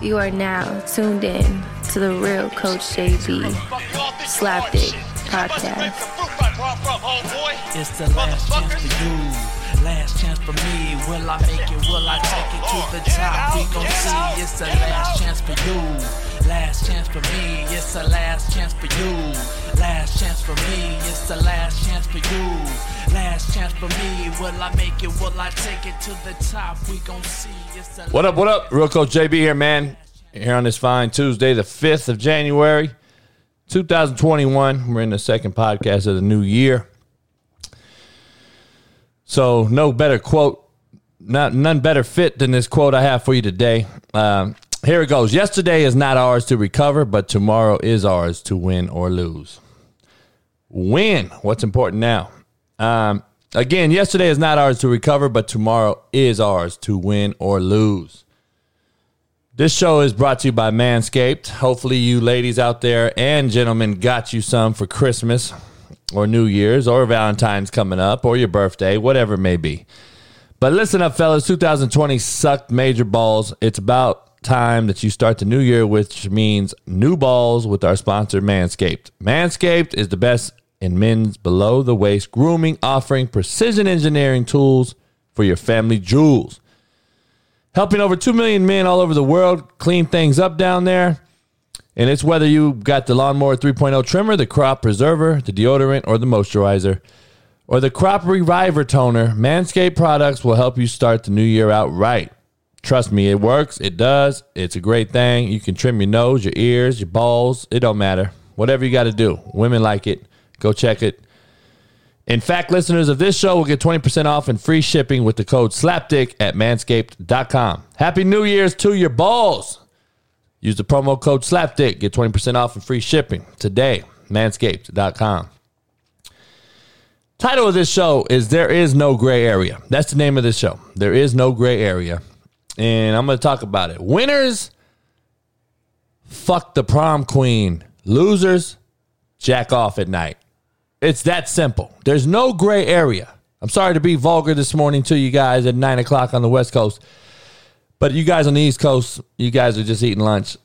You are now tuned in to the real Coach JB Slapdick podcast. It's the last chance for you, last chance for me. Will I make it? Will I take it to the top? We gon' see. It's the last chance for you, last chance for me. It's the last chance for you, last chance for me. It's the last chance for you, last chance for me. Will I make it? Will I take it to the top? We gon' see. It's the What up, what up? Real Coach JB here, man. Here on this fine Tuesday, the 5th of January, 2021. We're in the second podcast of the new year. So, no better quote, not none better fit than this quote I have for you today. Um, here it goes. Yesterday is not ours to recover, but tomorrow is ours to win or lose. Win. What's important now? Um, again, yesterday is not ours to recover, but tomorrow is ours to win or lose. This show is brought to you by Manscaped. Hopefully, you ladies out there and gentlemen got you some for Christmas or New Year's or Valentine's coming up or your birthday, whatever it may be. But listen up, fellas. 2020 sucked major balls. It's about time that you start the new year, which means new balls with our sponsor, Manscaped. Manscaped is the best in men's below the waist grooming, offering precision engineering tools for your family jewels helping over 2 million men all over the world clean things up down there. And it's whether you got the Lawnmower 3.0 trimmer, the Crop Preserver, the deodorant, or the moisturizer, or the Crop Reviver toner, Manscaped products will help you start the new year out right. Trust me, it works. It does. It's a great thing. You can trim your nose, your ears, your balls. It don't matter. Whatever you got to do. Women like it. Go check it. In fact, listeners of this show will get 20% off and free shipping with the code SLAPDICK at manscaped.com. Happy New Year's to your balls. Use the promo code SLAPDICK. Get 20% off and free shipping today. Manscaped.com. Title of this show is There Is No Gray Area. That's the name of this show. There is no gray area. And I'm going to talk about it. Winners, fuck the prom queen. Losers, jack off at night. It's that simple. There's no gray area. I'm sorry to be vulgar this morning to you guys at nine o'clock on the West Coast, but you guys on the East Coast, you guys are just eating lunch.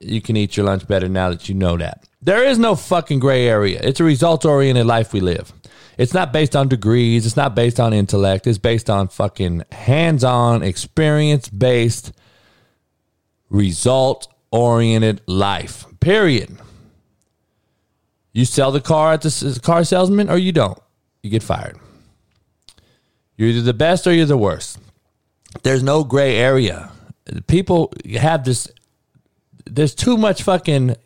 You can eat your lunch better now that you know that. There is no fucking gray area. It's a results oriented life we live. It's not based on degrees. It's not based on intellect. It's based on fucking hands on, experience based, result oriented life. Period. You sell the car at the car salesman or you don't. You get fired. You're either the best or you're the worst. There's no gray area. People have this, there's too much fucking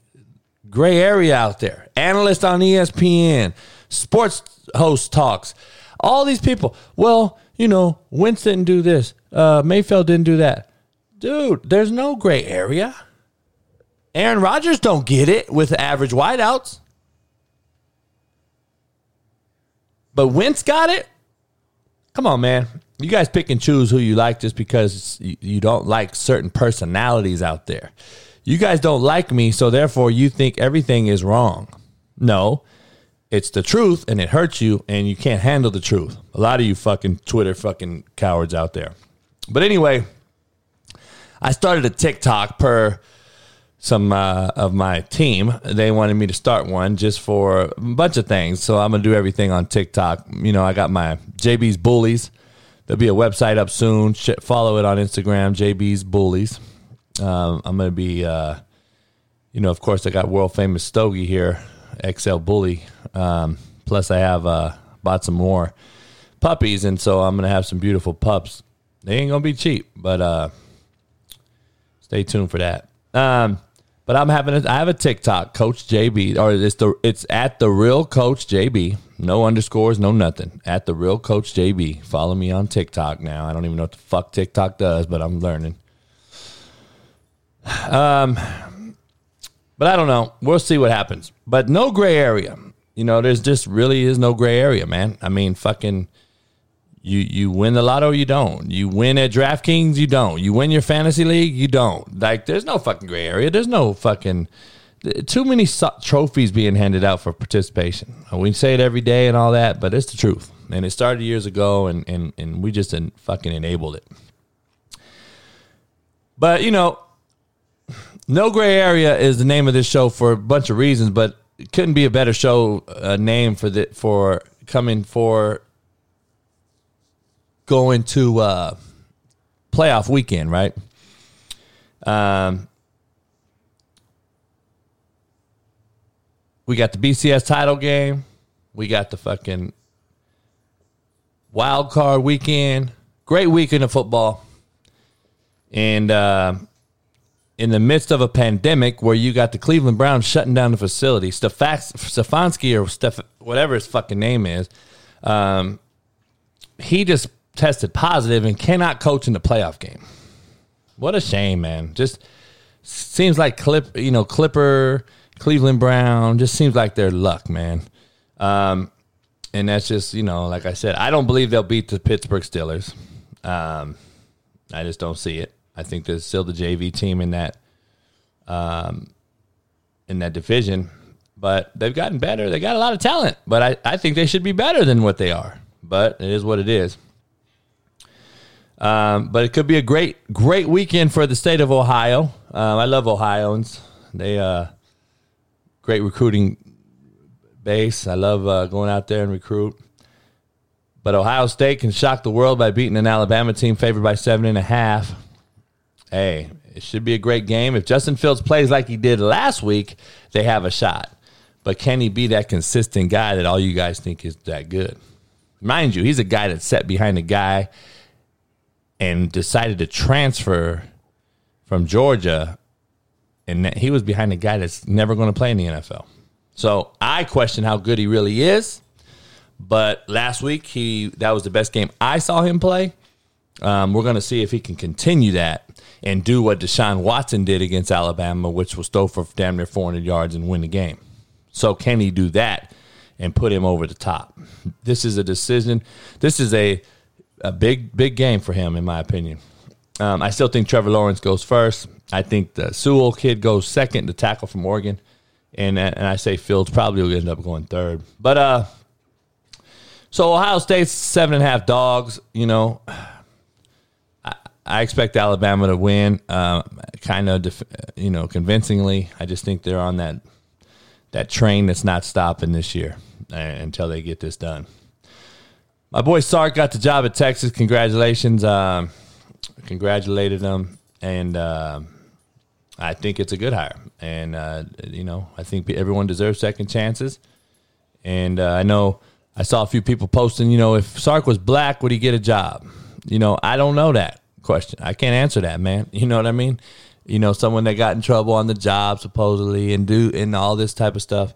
gray area out there. Analyst on ESPN, sports host talks, all these people. Well, you know, Wentz didn't do this. Uh, Mayfield didn't do that. Dude, there's no gray area. Aaron Rodgers don't get it with average wideouts. But Wentz got it. Come on, man. You guys pick and choose who you like just because you, you don't like certain personalities out there. You guys don't like me, so therefore you think everything is wrong. No, it's the truth and it hurts you and you can't handle the truth. A lot of you fucking Twitter fucking cowards out there. But anyway, I started a TikTok per some uh, of my team. They wanted me to start one just for a bunch of things. So I'm gonna do everything on TikTok. You know, I got my JB's Bullies. There'll be a website up soon. Follow it on Instagram, JB's Bullies. Um, I'm gonna be, uh, you know, of course, I got world famous Stogie here, XL Bully. Um, plus, I have uh, bought some more puppies, and so I'm gonna have some beautiful pups. They ain't gonna be cheap, but uh, stay tuned for that. Um, but I'm having a, I have a TikTok, Coach JB, or it's the it's at the real Coach JB. No underscores, no nothing. At the real Coach JB. Follow me on TikTok now. I don't even know what the fuck TikTok does, but I'm learning. Um, but I don't know. We'll see what happens. But no gray area. You know, there's just really is no gray area, man. I mean, fucking you you win the lotto, you don't. You win at DraftKings, you don't. You win your fantasy league, you don't. Like, there's no fucking gray area. There's no fucking too many so- trophies being handed out for participation. Uh, we say it every day and all that, but it's the truth. And it started years ago, and and and we just fucking enabled it. But you know, No Gray Area is the name of this show for a bunch of reasons, but it couldn't be a better show uh, name for the for coming for going to uh, playoff weekend, right? Um, we got the BCS title game. We got the fucking wild card weekend. Great weekend of football. And uh, in the midst of a pandemic where you got the Cleveland Browns shutting down the facility, Stefanski or whatever his fucking name is, um, he just tested positive and cannot coach in the playoff game. What a shame, man. Just seems like Clip, you know, Clipper, Cleveland Brown, just seems like their luck, man. Um, and that's just, you know, like I said, I don't believe they'll beat the Pittsburgh Steelers. Um, I just don't see it. I think there's still the JV team in that um, in that division, but they've gotten better. They got a lot of talent, but I, I think they should be better than what they are. But it is what it is. Um, but it could be a great, great weekend for the state of Ohio. Um, I love Ohioans. They uh, great recruiting base. I love uh, going out there and recruit. But Ohio State can shock the world by beating an Alabama team favored by seven and a half hey, it should be a great game. If Justin Fields plays like he did last week, they have a shot. But can he be that consistent guy that all you guys think is that good? Mind you, he's a guy that sat behind a guy and decided to transfer from Georgia, and he was behind a guy that's never going to play in the NFL. So I question how good he really is. But last week, he that was the best game I saw him play. Um, we're going to see if he can continue that and do what Deshaun Watson did against Alabama, which was throw for damn near 400 yards and win the game. So can he do that and put him over the top? This is a decision. This is a a big big game for him, in my opinion. Um, I still think Trevor Lawrence goes first. I think the Sewell kid goes second, the tackle from Oregon, and and I say Fields probably will end up going third. But uh, so Ohio State's seven and a half dogs. You know, I expect Alabama to win, uh, kind of, def- you know, convincingly. I just think they're on that that train that's not stopping this year uh, until they get this done. My boy Sark got the job at Texas. Congratulations! Um, congratulated him, and uh, I think it's a good hire. And uh, you know, I think everyone deserves second chances. And uh, I know I saw a few people posting. You know, if Sark was black, would he get a job? You know, I don't know that question. I can't answer that, man. You know what I mean? You know, someone that got in trouble on the job supposedly and do and all this type of stuff.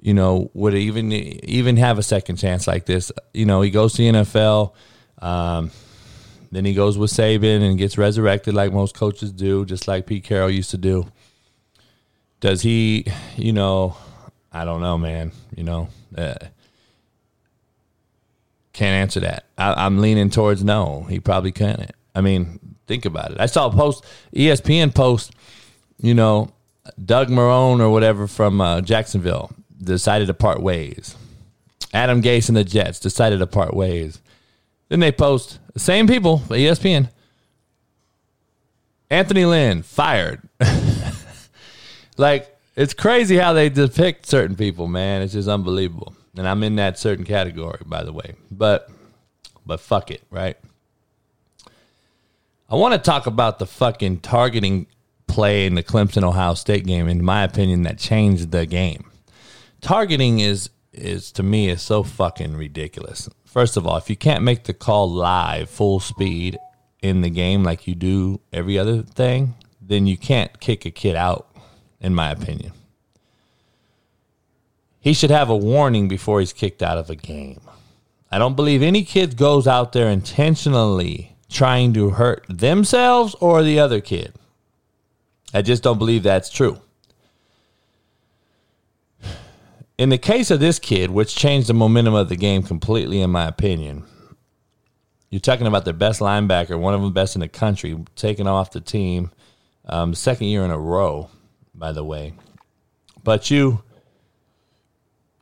You know, would even even have a second chance like this? You know, he goes to the NFL. Um, then he goes with Saban and gets resurrected like most coaches do, just like Pete Carroll used to do. Does he, you know, I don't know, man. You know, uh, can't answer that. I, am leaning towards no. He probably can't. I mean, think about it. I saw a post, ESPN post, you know, Doug Marrone or whatever from uh, Jacksonville decided to part ways. Adam Gase and the Jets decided to part ways. Then they post, the same people, ESPN. Anthony Lynn fired. like, it's crazy how they depict certain people, man. It's just unbelievable. And I'm in that certain category, by the way. But, but fuck it, right? I want to talk about the fucking targeting play in the Clemson Ohio State game. In my opinion, that changed the game. Targeting is is to me is so fucking ridiculous. First of all, if you can't make the call live, full speed in the game like you do every other thing, then you can't kick a kid out. In my opinion, he should have a warning before he's kicked out of a game. I don't believe any kid goes out there intentionally trying to hurt themselves or the other kid. I just don't believe that's true. In the case of this kid, which changed the momentum of the game completely, in my opinion, you're talking about their best linebacker, one of them best in the country, taking off the team, um, second year in a row, by the way. But you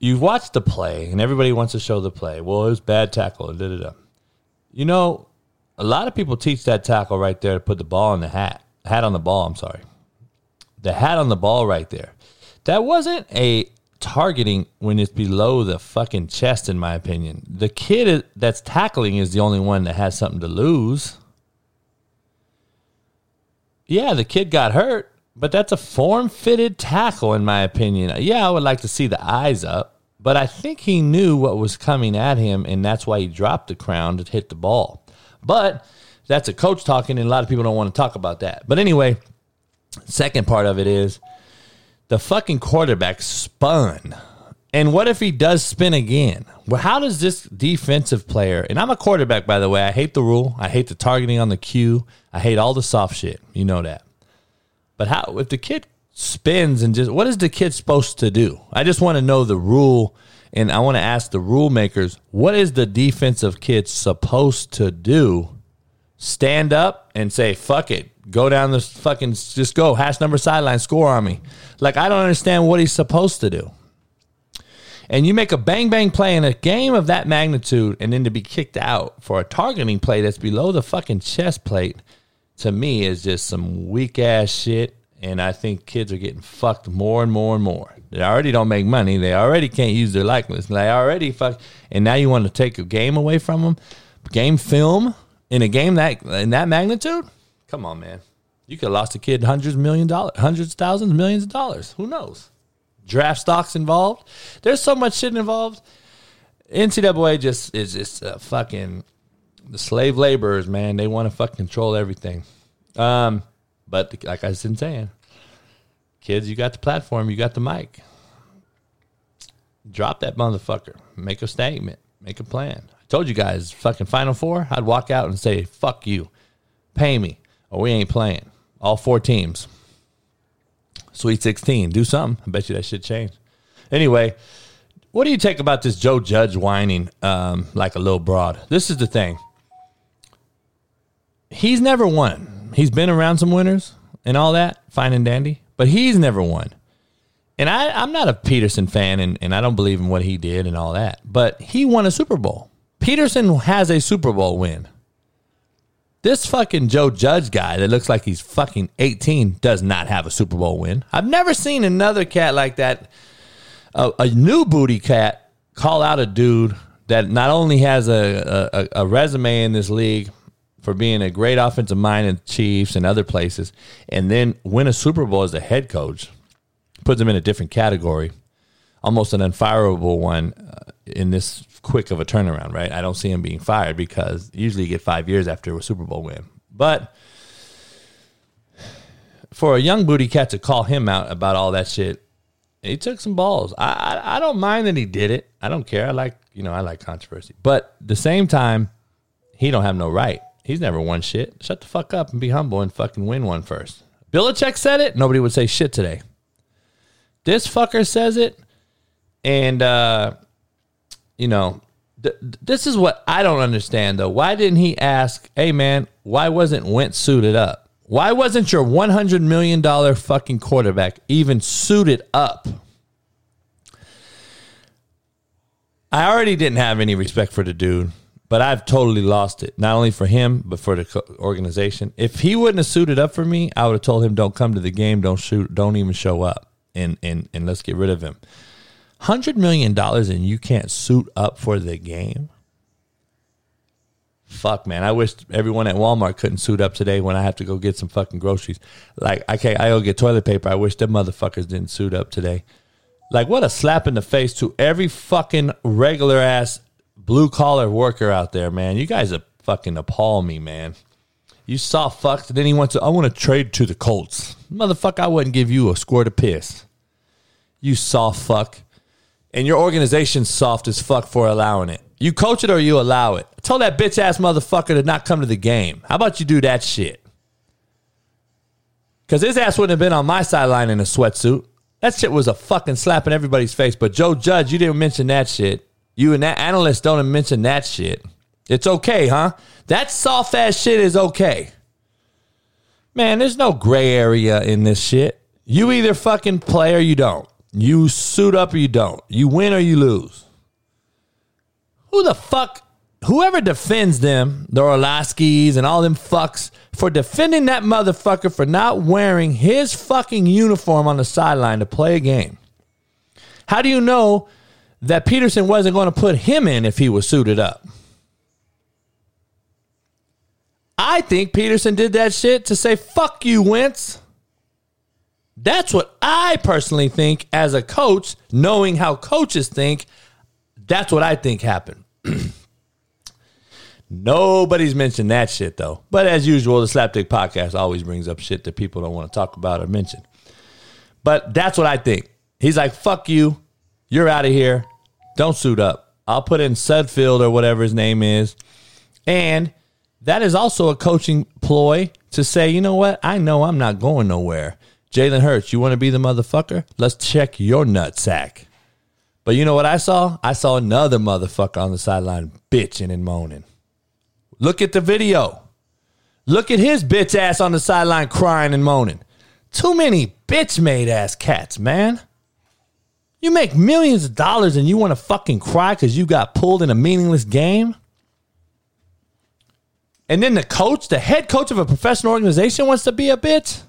you watch the play, and everybody wants to show the play. Well, it was bad tackle. Da, da, da. You know, a lot of people teach that tackle right there to put the ball in the hat, hat on the ball. I'm sorry. the hat on the ball right there. That wasn't a targeting when it's below the fucking chest, in my opinion. The kid that's tackling is the only one that has something to lose. Yeah, the kid got hurt, but that's a form fitted tackle, in my opinion. Yeah, I would like to see the eyes up, but I think he knew what was coming at him, and that's why he dropped the crown to hit the ball. But that's a coach talking, and a lot of people don't want to talk about that. But anyway, second part of it is the fucking quarterback spun. And what if he does spin again? Well, how does this defensive player, and I'm a quarterback, by the way, I hate the rule. I hate the targeting on the cue. I hate all the soft shit. You know that. But how, if the kid spins and just, what is the kid supposed to do? I just want to know the rule. And I want to ask the rule makers, what is the defensive kid supposed to do? Stand up and say, fuck it, Go down the fucking, just go, hash number sideline, score on me. Like, I don't understand what he's supposed to do. And you make a bang bang play in a game of that magnitude and then to be kicked out for a targeting play that's below the fucking chest plate, to me, is just some weak ass shit. And I think kids are getting fucked more and more and more. They already don't make money. They already can't use their likeness. They already fuck. And now you want to take a game away from them? Game film in a game that in that magnitude? Come on, man. You could have lost a kid hundreds of million dollars, hundreds, of thousands, millions of dollars. Who knows? Draft stocks involved. There's so much shit involved. NCAA just is just fucking the slave laborers, man. They want to fucking control everything. Um, but like I've been saying, kids, you got the platform, you got the mic. Drop that motherfucker. Make a statement. Make a plan. I told you guys, fucking Final Four, I'd walk out and say, fuck you. Pay me or we ain't playing. All four teams. Sweet 16. Do something. I bet you that shit changed. Anyway, what do you take about this Joe Judge whining um, like a little broad? This is the thing. He's never won. He's been around some winners and all that, fine and dandy, but he's never won. And I, I'm not a Peterson fan, and, and I don't believe in what he did and all that, but he won a Super Bowl. Peterson has a Super Bowl win. This fucking Joe Judge guy that looks like he's fucking 18 does not have a Super Bowl win. I've never seen another cat like that, a, a new booty cat, call out a dude that not only has a, a, a resume in this league for being a great offensive mind in Chiefs and other places, and then win a Super Bowl as a head coach, puts him in a different category, almost an unfireable one uh, in this quick of a turnaround, right? I don't see him being fired because usually you get five years after a Super Bowl win. But for a young booty cat to call him out about all that shit, he took some balls. I, I, I don't mind that he did it. I don't care. I like you know I like controversy, but the same time, he don't have no right. He's never won shit. Shut the fuck up and be humble and fucking win one first. Belichick said it. Nobody would say shit today. This fucker says it, and uh, you know, th- this is what I don't understand though. Why didn't he ask, hey man, why wasn't Wentz suited up? Why wasn't your $100 million fucking quarterback even suited up? I already didn't have any respect for the dude, but I've totally lost it. Not only for him, but for the organization. If he wouldn't have suited up for me, I would have told him, "Don't come to the game. Don't shoot. Don't even show up, and and and let's get rid of him." Hundred million dollars and you can't suit up for the game. Fuck, man! I wish everyone at Walmart couldn't suit up today when I have to go get some fucking groceries. Like I can't, I go get toilet paper. I wish them motherfuckers didn't suit up today. Like what a slap in the face to every fucking regular ass blue collar worker out there, man. You guys are fucking appall me, man. You saw fucked, and then he went to, I want to trade to the Colts. Motherfucker, I wouldn't give you a squirt of piss. You saw fuck and your organization's soft as fuck for allowing it. You coach it or you allow it. Tell that bitch ass motherfucker to not come to the game. How about you do that shit? Because his ass wouldn't have been on my sideline in a sweatsuit. That shit was a fucking slap in everybody's face. But Joe Judge, you didn't mention that shit. You and that analyst don't mention that shit. It's okay, huh? That soft ass shit is okay. Man, there's no gray area in this shit. You either fucking play or you don't. You suit up or you don't. You win or you lose. Who the fuck whoever defends them, the Orlovskis and all them fucks, for defending that motherfucker for not wearing his fucking uniform on the sideline to play a game. How do you know that Peterson wasn't going to put him in if he was suited up? I think Peterson did that shit to say, fuck you, Wentz. That's what I personally think as a coach, knowing how coaches think. That's what I think happened. Nobody's mentioned that shit though. But as usual, the Slapdick podcast always brings up shit that people don't want to talk about or mention. But that's what I think. He's like, fuck you. You're out of here. Don't suit up. I'll put in Sudfeld or whatever his name is. And that is also a coaching ploy to say, you know what? I know I'm not going nowhere. Jalen Hurts, you want to be the motherfucker? Let's check your nutsack. But you know what I saw? I saw another motherfucker on the sideline bitching and moaning. Look at the video. Look at his bitch ass on the sideline crying and moaning. Too many bitch made ass cats, man. You make millions of dollars and you want to fucking cry because you got pulled in a meaningless game? And then the coach, the head coach of a professional organization, wants to be a bitch?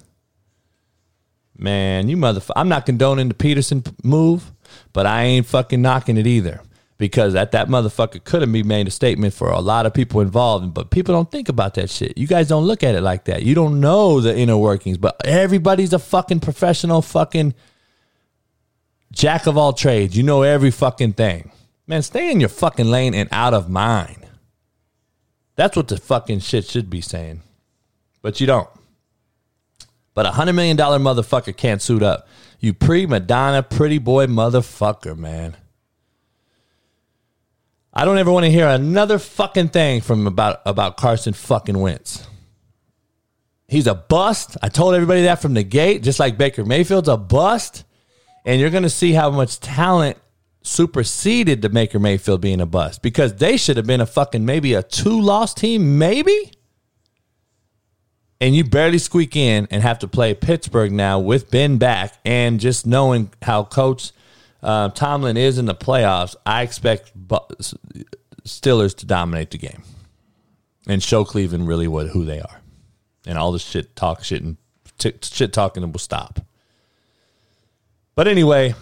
Man, you motherfucker. I'm not condoning the Peterson move, but I ain't fucking knocking it either because that that motherfucker could have made a statement for a lot of people involved, but people don't think about that shit. You guys don't look at it like that. You don't know the inner workings, but everybody's a fucking professional fucking jack of all trades. You know every fucking thing. Man, stay in your fucking lane and out of mine. That's what the fucking shit should be saying. But you don't. But a hundred million dollar motherfucker can't suit up. You pre Madonna pretty boy motherfucker, man. I don't ever want to hear another fucking thing from about about Carson fucking Wentz. He's a bust. I told everybody that from the gate, just like Baker Mayfield's a bust. And you're going to see how much talent superseded the Baker Mayfield being a bust because they should have been a fucking maybe a two loss team, maybe. And you barely squeak in and have to play Pittsburgh now with Ben back and just knowing how coach uh, Tomlin is in the playoffs, I expect Steelers to dominate the game and show Cleveland really what who they are, and all the shit talk shit and t- shit talking will stop. But anyway,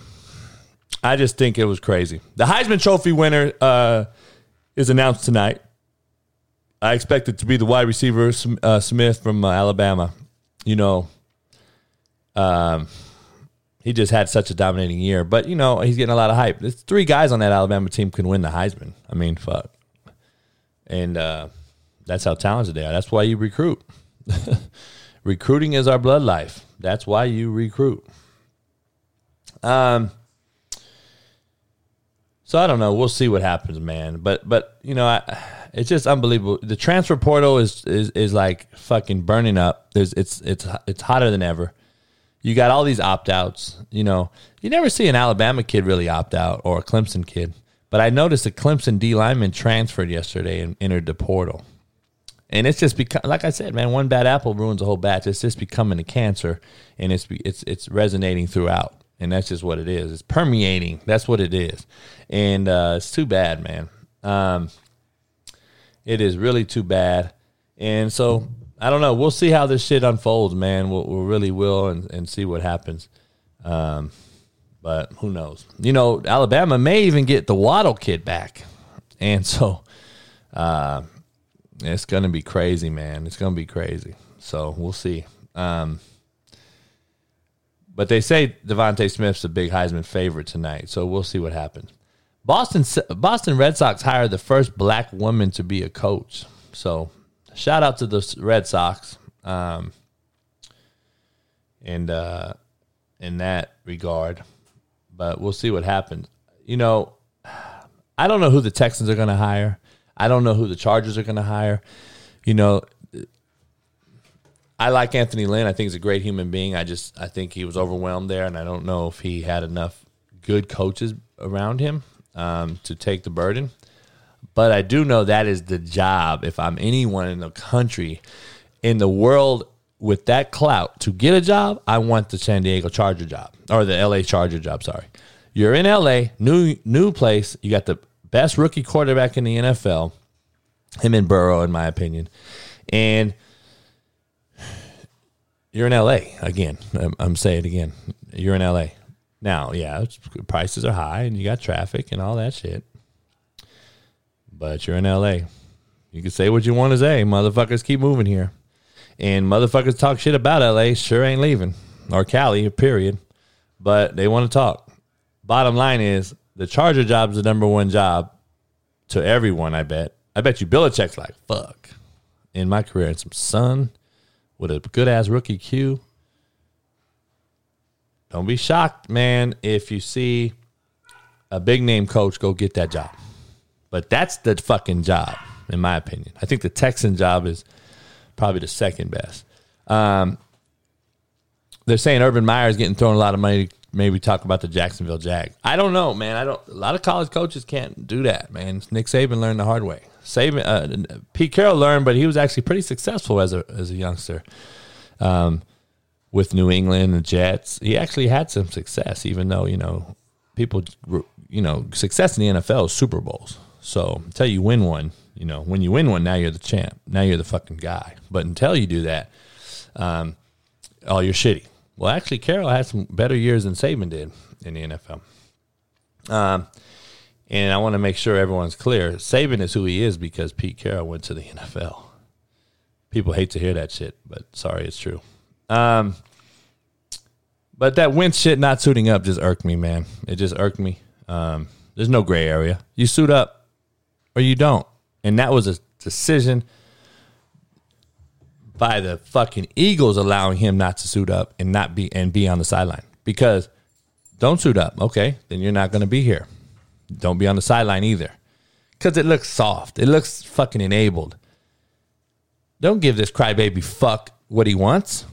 I just think it was crazy. The Heisman Trophy winner uh, is announced tonight. I expect it to be the wide receiver uh, Smith from uh, Alabama. You know, um, he just had such a dominating year. But you know, he's getting a lot of hype. There's three guys on that Alabama team can win the Heisman. I mean, fuck. And uh, that's how talented they are. That's why you recruit. Recruiting is our blood life. That's why you recruit. Um. So I don't know. We'll see what happens, man. But but you know, I, it's just unbelievable. The transfer portal is is is like fucking burning up. There's it's it's it's hotter than ever you got all these opt outs. You know, you never see an Alabama kid really opt out or a Clemson kid. But I noticed a Clemson D lineman transferred yesterday and entered the portal. And it's just become, like I said, man, one bad apple ruins a whole batch. It's just becoming a cancer, and it's it's it's resonating throughout, and that's just what it is. It's permeating. That's what it is, and uh, it's too bad, man. Um, it is really too bad, and so I don't know. We'll see how this shit unfolds, man. We'll, we really will, and, and see what happens. Um, but who knows? You know, Alabama may even get the Waddle kid back, and so uh, it's gonna be crazy, man. It's gonna be crazy. So we'll see. Um, but they say DeVonta Smith's a big Heisman favorite tonight, so we'll see what happens. Boston Boston Red Sox hired the first black woman to be a coach. So shout out to the Red Sox. Um, and uh, in that regard, but we'll see what happens. You know, I don't know who the Texans are going to hire. I don't know who the Chargers are going to hire. You know, I like Anthony Lynn. I think he's a great human being. I just I think he was overwhelmed there, and I don't know if he had enough good coaches around him um, to take the burden. But I do know that is the job. If I'm anyone in the country, in the world with that clout to get a job, I want the San Diego Charger job or the LA Charger job. Sorry, you're in LA, new new place. You got the best rookie quarterback in the NFL. Him and Burrow, in my opinion. And you're in LA again. I'm, I'm saying it again. You're in LA. Now, yeah, prices are high and you got traffic and all that shit. But you're in LA. You can say what you want to say. Motherfuckers keep moving here. And motherfuckers talk shit about LA, sure ain't leaving. Or Cali, period. But they want to talk. Bottom line is the Charger job is the number one job to everyone, I bet. I bet you Belichick's like, fuck. In my career, and some sun with a good ass rookie Q. Don't be shocked, man, if you see a big name coach go get that job. But that's the fucking job, in my opinion. I think the Texan job is probably the second best. Um, they're saying Urban Meyer is getting thrown a lot of money. Maybe talk about the Jacksonville Jag. I don't know, man. I don't. A lot of college coaches can't do that, man. Nick Saban learned the hard way. Saban, uh, Pete Carroll learned, but he was actually pretty successful as a as a youngster. Um, with New England and Jets, he actually had some success, even though you know people, you know, success in the NFL is Super Bowls. So until you win one, you know, when you win one, now you're the champ. Now you're the fucking guy. But until you do that, um, oh, you're shitty. Well, actually, Carroll had some better years than Saban did in the NFL. Um, and I want to make sure everyone's clear. Saban is who he is because Pete Carroll went to the NFL. People hate to hear that shit, but sorry, it's true. Um, but that Wentz shit not suiting up just irked me, man. It just irked me. Um, there's no gray area. You suit up or you don't. And that was a decision by the fucking Eagles allowing him not to suit up and not be and be on the sideline. Because don't suit up. Okay, then you're not going to be here. Don't be on the sideline either. Because it looks soft. It looks fucking enabled. Don't give this crybaby fuck what he wants.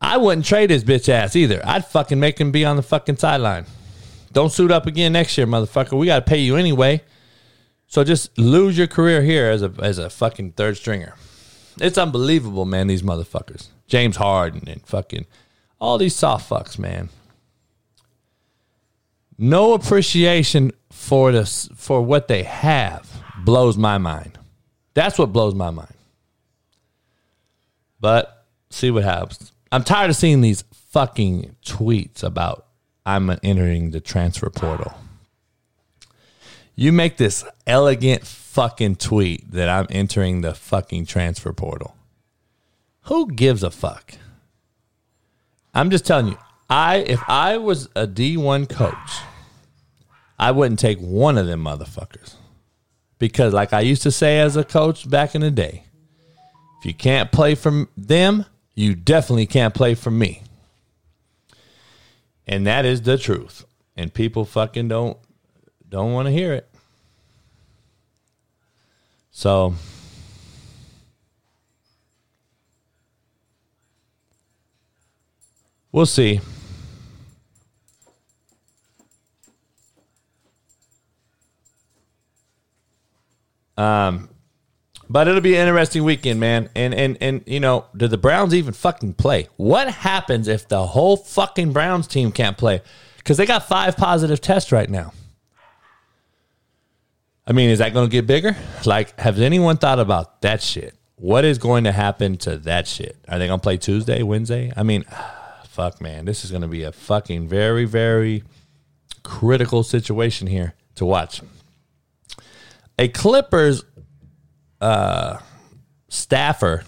I wouldn't trade his bitch ass either. I'd fucking make him be on the fucking sideline. Don't suit up again next year, motherfucker. We got to pay you anyway. So just lose your career here as a as a fucking third stringer. It's unbelievable, man. These motherfuckers, James Harden and fucking all these soft fucks, man no appreciation for this for what they have blows my mind. That's what blows my mind. But see what happens. I'm tired of seeing these fucking tweets about I'm entering the transfer portal. You make this elegant fucking tweet that I'm entering the fucking transfer portal. Who gives a fuck? I'm just telling you, I if I was a D1 coach, I wouldn't take one of them motherfuckers. Because like I used to say as a coach back in the day, if you can't play for them, you definitely can't play for me. And that is the truth. And people fucking don't don't want to hear it. So we'll see. Um, but it'll be an interesting weekend, man. And and and you know, do the Browns even fucking play? What happens if the whole fucking Browns team can't play? Because they got five positive tests right now. I mean, is that going to get bigger? Like, has anyone thought about that shit? What is going to happen to that shit? Are they going to play Tuesday, Wednesday? I mean, fuck, man. This is going to be a fucking very, very critical situation here to watch a Clippers uh, staffer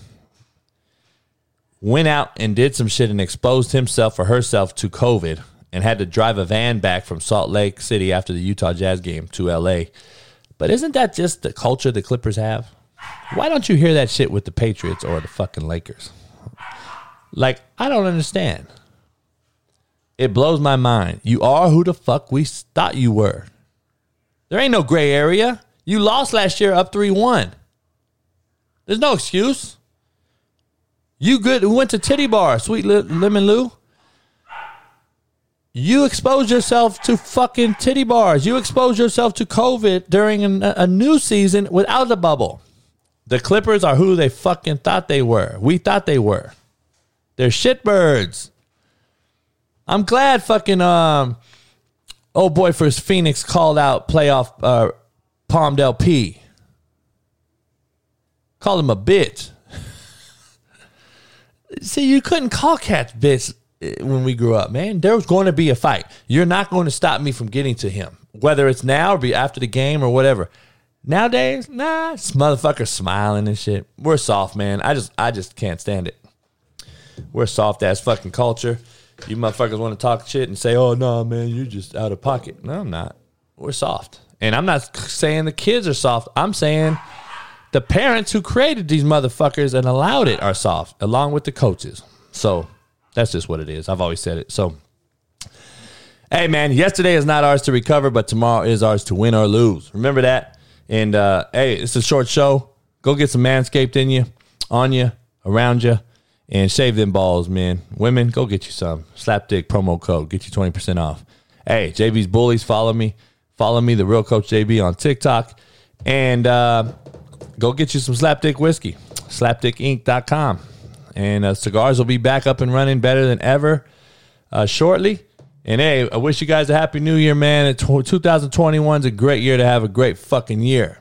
went out and did some shit and exposed himself or herself to COVID and had to drive a van back from Salt Lake City after the Utah Jazz game to LA. But isn't that just the culture the Clippers have? Why don't you hear that shit with the Patriots or the fucking Lakers? Like, I don't understand. It blows my mind. You are who the fuck we thought you were. There ain't no gray area. You lost last year up 3 1. There's no excuse. You good We went to Titty Bar, Sweet Lemon Lou. You exposed yourself to fucking titty bars. You exposed yourself to COVID during a, a new season without the bubble. The Clippers are who they fucking thought they were. We thought they were. They're shitbirds. I'm glad fucking um oh boy for his Phoenix called out playoff uh Palm Del P. called him a bitch. See, you couldn't call cats bitch eh, when we grew up, man. There was going to be a fight. You're not going to stop me from getting to him, whether it's now or be after the game or whatever. Nowadays, nah, this motherfucker smiling and shit. We're soft, man. I just, I just can't stand it. We're soft ass fucking culture. You motherfuckers want to talk shit and say, "Oh no, man, you're just out of pocket." No, I'm not. We're soft, and I'm not saying the kids are soft. I'm saying the parents who created these motherfuckers and allowed it are soft, along with the coaches. So that's just what it is. I've always said it. So, hey, man, yesterday is not ours to recover, but tomorrow is ours to win or lose. Remember that. And uh, hey, it's a short show. Go get some manscaped in you, on you, around you and shave them balls, man. Women, go get you some. Slapdick promo code, get you 20% off. Hey, JB's Bullies, follow me. Follow me, the real coach JB on TikTok. And uh, go get you some Slapdick whiskey, slapdickinc.com. And uh, cigars will be back up and running better than ever uh, shortly. And hey, I wish you guys a happy new year, man. 2021 is a great year to have a great fucking year.